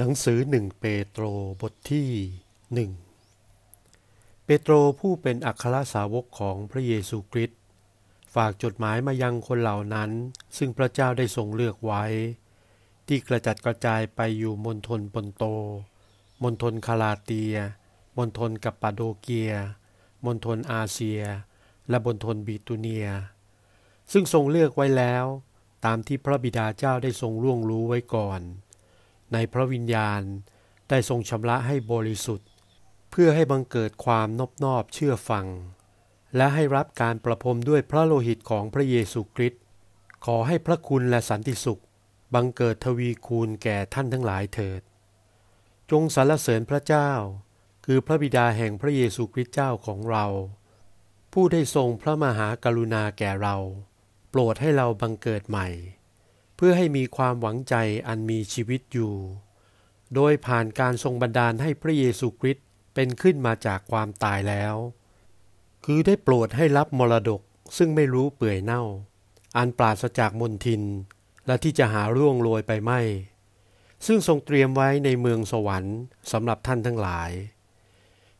หนังสือหนึ่งเปโตรบทที่หนึ่งเปโตรผู้เป็นอัครสาวกของพระเยซูคริสต์ฝากจดหมายมายังคนเหล่านั้น ซึ่งพระเจ้าได้ทรงเลือกไว้ ที่กระจัดกระจายไปอยู่มณฑลปนโตมณฑลคาลาเตียมณฑลกัปปาโดเกียมณฑลอาเซีย และมณฑลบีตูเนีย ซึ่งทรงเลือกไว้แล้ว ตามที่พระบิดาเจ้าได้ทรงร่วงรู้ไว้ก่อน ในพระวิญญาณได้ทรงชำระให้บริสุทธิ์ เพื่อให้บังเกิดความนอบนอบเชื่อฟัง และให้รับการประพรมด้วยพระโลหิตของพระเยซูคริสต์ขอให้พระคุณและสันติสุข บังเกิดทวีคูณแก่ท่านทั้งหลายเถิด จงสรรเสริญพระเจ้า คือพระบิดาแห่งพระเยซูคริสต์เจ้าของเรา ผู้ได้ทรงพระมหากรุณาแก่เรา โปรดให้เราบังเกิดใหม่ เพื่อให้มีความหวังใจอันมีชีวิตอยู่ โดยผ่านการทรงบันดาลให้พระเยซูคริสต์เป็นขึ้นมาจากความตายแล้ว คือได้โปรดให้รับมรดกซึ่งไม่รู้เปื่อยเน่า อันปราศจากมนทิน และที่จะหาร่วงโรยไปไม่ ซึ่งทรงเตรียมไว้ในเมืองสวรรค์สำหรับท่านทั้งหลาย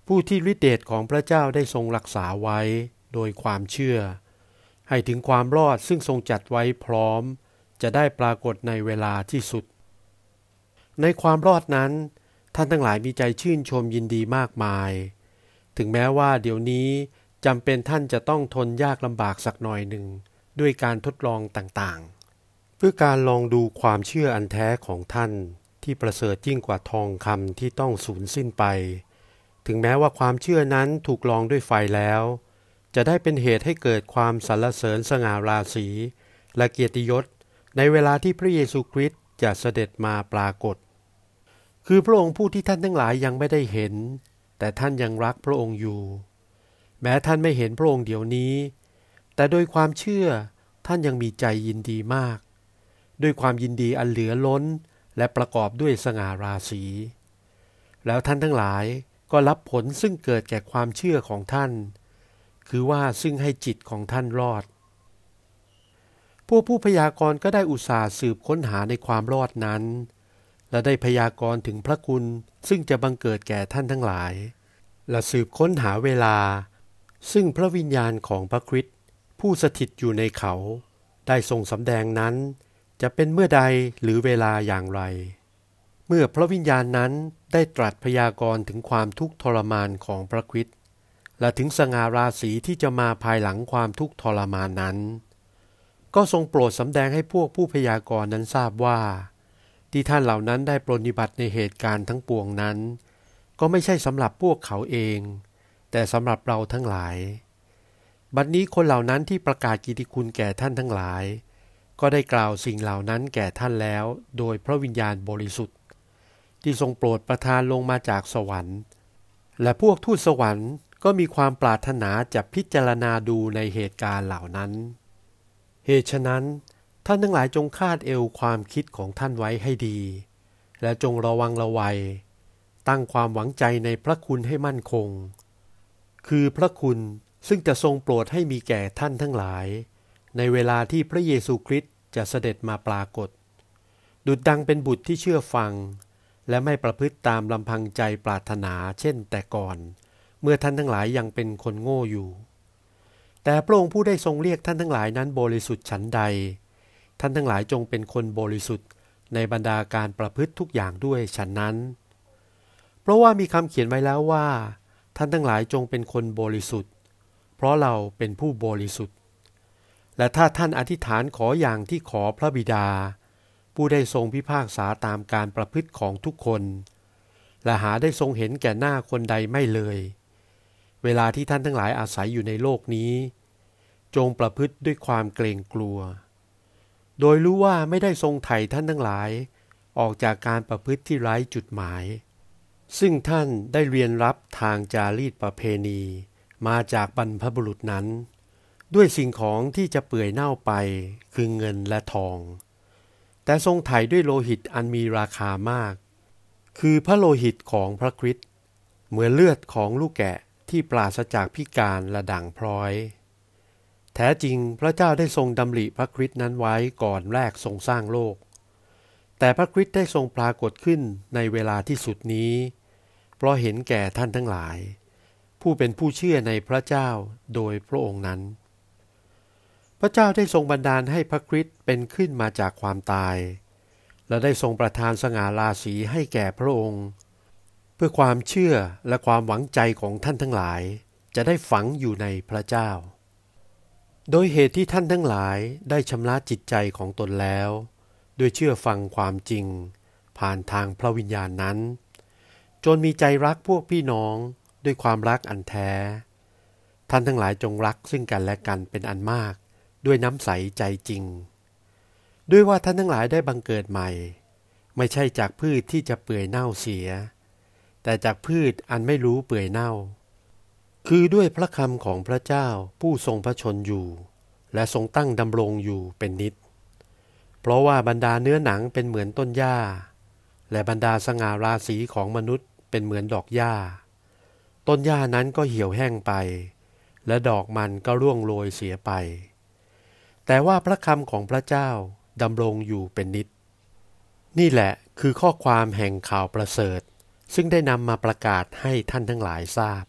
ผู้ที่ฤทธิเดชของพระเจ้าได้ทรงรักษาไว้โดยความเชื่อ ให้ถึงความรอดซึ่งทรงจัดไว้พร้อม จะได้ปรากฏในเวลาที่สุด ในความรอดนั้น ท่านทั้งหลายมีใจชื่นชมยินดีมากมาย ถึงแม้ว่าเดี๋ยวนี้จำเป็นท่านจะต้องทนยากลำบากสักหน่อยหนึ่ง ด้วยการทดลองต่างๆ เพื่อการลองดูความเชื่ออันแท้ของท่านที่ประเสริฐยิ่งกว่าทองคำที่ต้องสูญสิ้นไป ถึงแม้ว่าความเชื่อนั้นถูกลองด้วยไฟแล้ว จะได้เป็นเหตุให้เกิดความสรรเสริญสง่าราศีและเกียรติยศ ในเวลาที่พระเยซูคริสต์จะเสด็จมาปรากฏ คือพระองค์ผู้ที่ท่านทั้งหลายยังไม่ได้เห็น แต่ท่านยังรักพระองค์อยู่ แม้ท่านไม่เห็นพระองค์เดี๋ยวนี้ แต่โดยความเชื่อท่านยังมีใจยินดีมาก ด้วยความยินดีอันเหลือล้นและประกอบด้วยสง่าราศีแล้วท่านทั้งหลายก็รับผลซึ่งเกิดแก่ความเชื่อของท่าน คือว่าซึ่งให้จิตของท่านรอด พวกผู้พยากรณ์ก็ได้อุตส่าห์สืบค้นหาในความรอดนั้น และได้พยากรณ์ถึงพระคุณซึ่งจะบังเกิดแก่ท่านทั้งหลาย และสืบค้นหาเวลา ซึ่งพระวิญญาณของพระคริสต์ผู้สถิตอยู่ในเขา ได้ทรงสำแดงนั้น จะเป็นเมื่อใดหรือเวลาอย่างไร เมื่อพระวิญญาณนั้นได้ตรัสพยากรณ์ถึงความทุกข์ทรมานของพระคริสต์และถึงสง่าราศีที่จะมาภายหลังความทุกข์ทรมานนั้น ก็ทรงโปรดสำแดงให้พวกผู้พยากรณ์นั้นทราบว่า ที่ท่านเหล่านั้นได้ปรนิบัติในเหตุการณ์ทั้งปวงนั้น ก็ไม่ใช่สำหรับพวกเขาเอง แต่สำหรับเราทั้งหลาย บัดนี้คนเหล่านั้นที่ประกาศกิติคุณแก่ท่านทั้งหลาย ก็ได้กล่าวสิ่งเหล่านั้นแก่ท่านแล้ว โดยพระวิญญาณบริสุทธิ์ ที่ทรงโปรดประทานลงมาจากสวรรค์ และพวกทูตสวรรค์ก็มีความปรารถนาจะพิจารณาดูในเหตุการณ์เหล่านั้น เหตุฉะนั้น ท่านทั้งหลายจงคาดเอวความคิดของท่านไว้ให้ดี และจงระวังระวัย ตั้งความหวังใจในพระคุณให้มั่นคง คือพระคุณซึ่งจะทรงโปรดให้มีแก่ท่านทั้งหลาย ในเวลาที่พระเยซูคริสต์จะเสด็จมาปรากฏ ดุดดังเป็นบุตรที่เชื่อฟัง และไม่ประพฤติตามลำพังใจปรารถนาเช่นแต่ก่อน เมื่อท่านทั้งหลายยังเป็นคนโง่อยู่ แต่พระองค์ผู้ได้ทรงเรียกท่านทั้งหลายนั้นบริสุทธิ์ฉันใด ท่านทั้งหลายจงเป็นคนบริสุทธิ์ในบรรดาการประพฤติทุกอย่างด้วยฉันนั้น เพราะว่ามีคำเขียนไว้แล้วว่า ท่านทั้งหลายจงเป็นคนบริสุทธิ์ เพราะเราเป็นผู้บริสุทธิ์ และถ้าท่านอธิษฐานขออย่างที่ขอพระบิดา ผู้ได้ทรงพิพากษาตามการประพฤติของทุกคน และหาได้ทรงเห็นแก่หน้าคนใดไม่เลย เวลาที่ท่านทั้งหลายอาศัยอยู่ในโลกนี้ จงประพฤติด้วยความเกรงกลัว โดยรู้ว่าไม่ได้ทรงไถ่ท่านทั้งหลาย ออกจากการประพฤติที่ไร้จุดหมาย ซึ่งท่านได้เรียนรับทางจารีตประเพณี มาจากบรรพบุรุษนั้น ด้วยสิ่งของที่จะเปื่อยเน่าไปคือเงินและทอง แต่ทรงไถ่ด้วยโลหิตอันมีราคามาก คือพระโลหิตของพระคริสต์เหมือนเลือดของลูกแกะที่ปราศจากพิการและด่างพร้อย แท้จริงพระเจ้าได้ทรงดำริพระคริสต์นั้นไว้ก่อนแรกทรงสร้างโลก แต่พระคริสต์ได้ทรงปรากฏขึ้นในเวลาที่สุดนี้ เพราะเห็นแก่ท่านทั้งหลาย ผู้เป็นผู้เชื่อในพระเจ้าโดยพระองค์นั้น พระเจ้าได้ทรงบันดาลให้พระคริสต์เป็นขึ้นมาจากความตาย และได้ทรงประทานสง่าราศีให้แก่พระองค์ เพื่อความเชื่อและความหวังใจของท่านทั้งหลาย จะได้ฝังอยู่ในพระเจ้า โดยเหตุที่ท่านทั้งหลายได้ชำระจิตใจของตนแล้ว ด้วยเชื่อฟังความจริง ผ่านทางพระวิญญาณนั้น จนมีใจรักพวกพี่น้องด้วยความรักอันแท้ ท่านทั้งหลายจงรักซึ่งกันและกันเป็นอันมาก ด้วยน้ำใสใจจริง ด้วยว่าท่านทั้งหลายได้บังเกิดใหม่ ไม่ใช่จากพืชที่จะเปื่อยเน่าเสีย แต่จากพืชอันไม่รู้เปื่อยเน่า คือด้วยพระคำของพระเจ้าผู้ทรงพระชนอยู่ และทรงตั้งดำรงอยู่เป็นนิจเพราะว่าบรรดาเนื้อหนังเป็นเหมือนต้นหญ้า และบรรดาสง่าราศีของมนุษย์เป็นเหมือนดอกหญ้า ต้นหญ้านั้นก็เหี่ยวแห้งไป และดอกมันก็ร่วงโรยเสียไป แต่ว่าพระคำของพระเจ้าดำรงอยู่เป็นนิด นี่แหละคือข้อความแห่งข่าวประเสริฐ ซึ่งได้นำมาประกาศให้ท่านทั้งหลายทราบ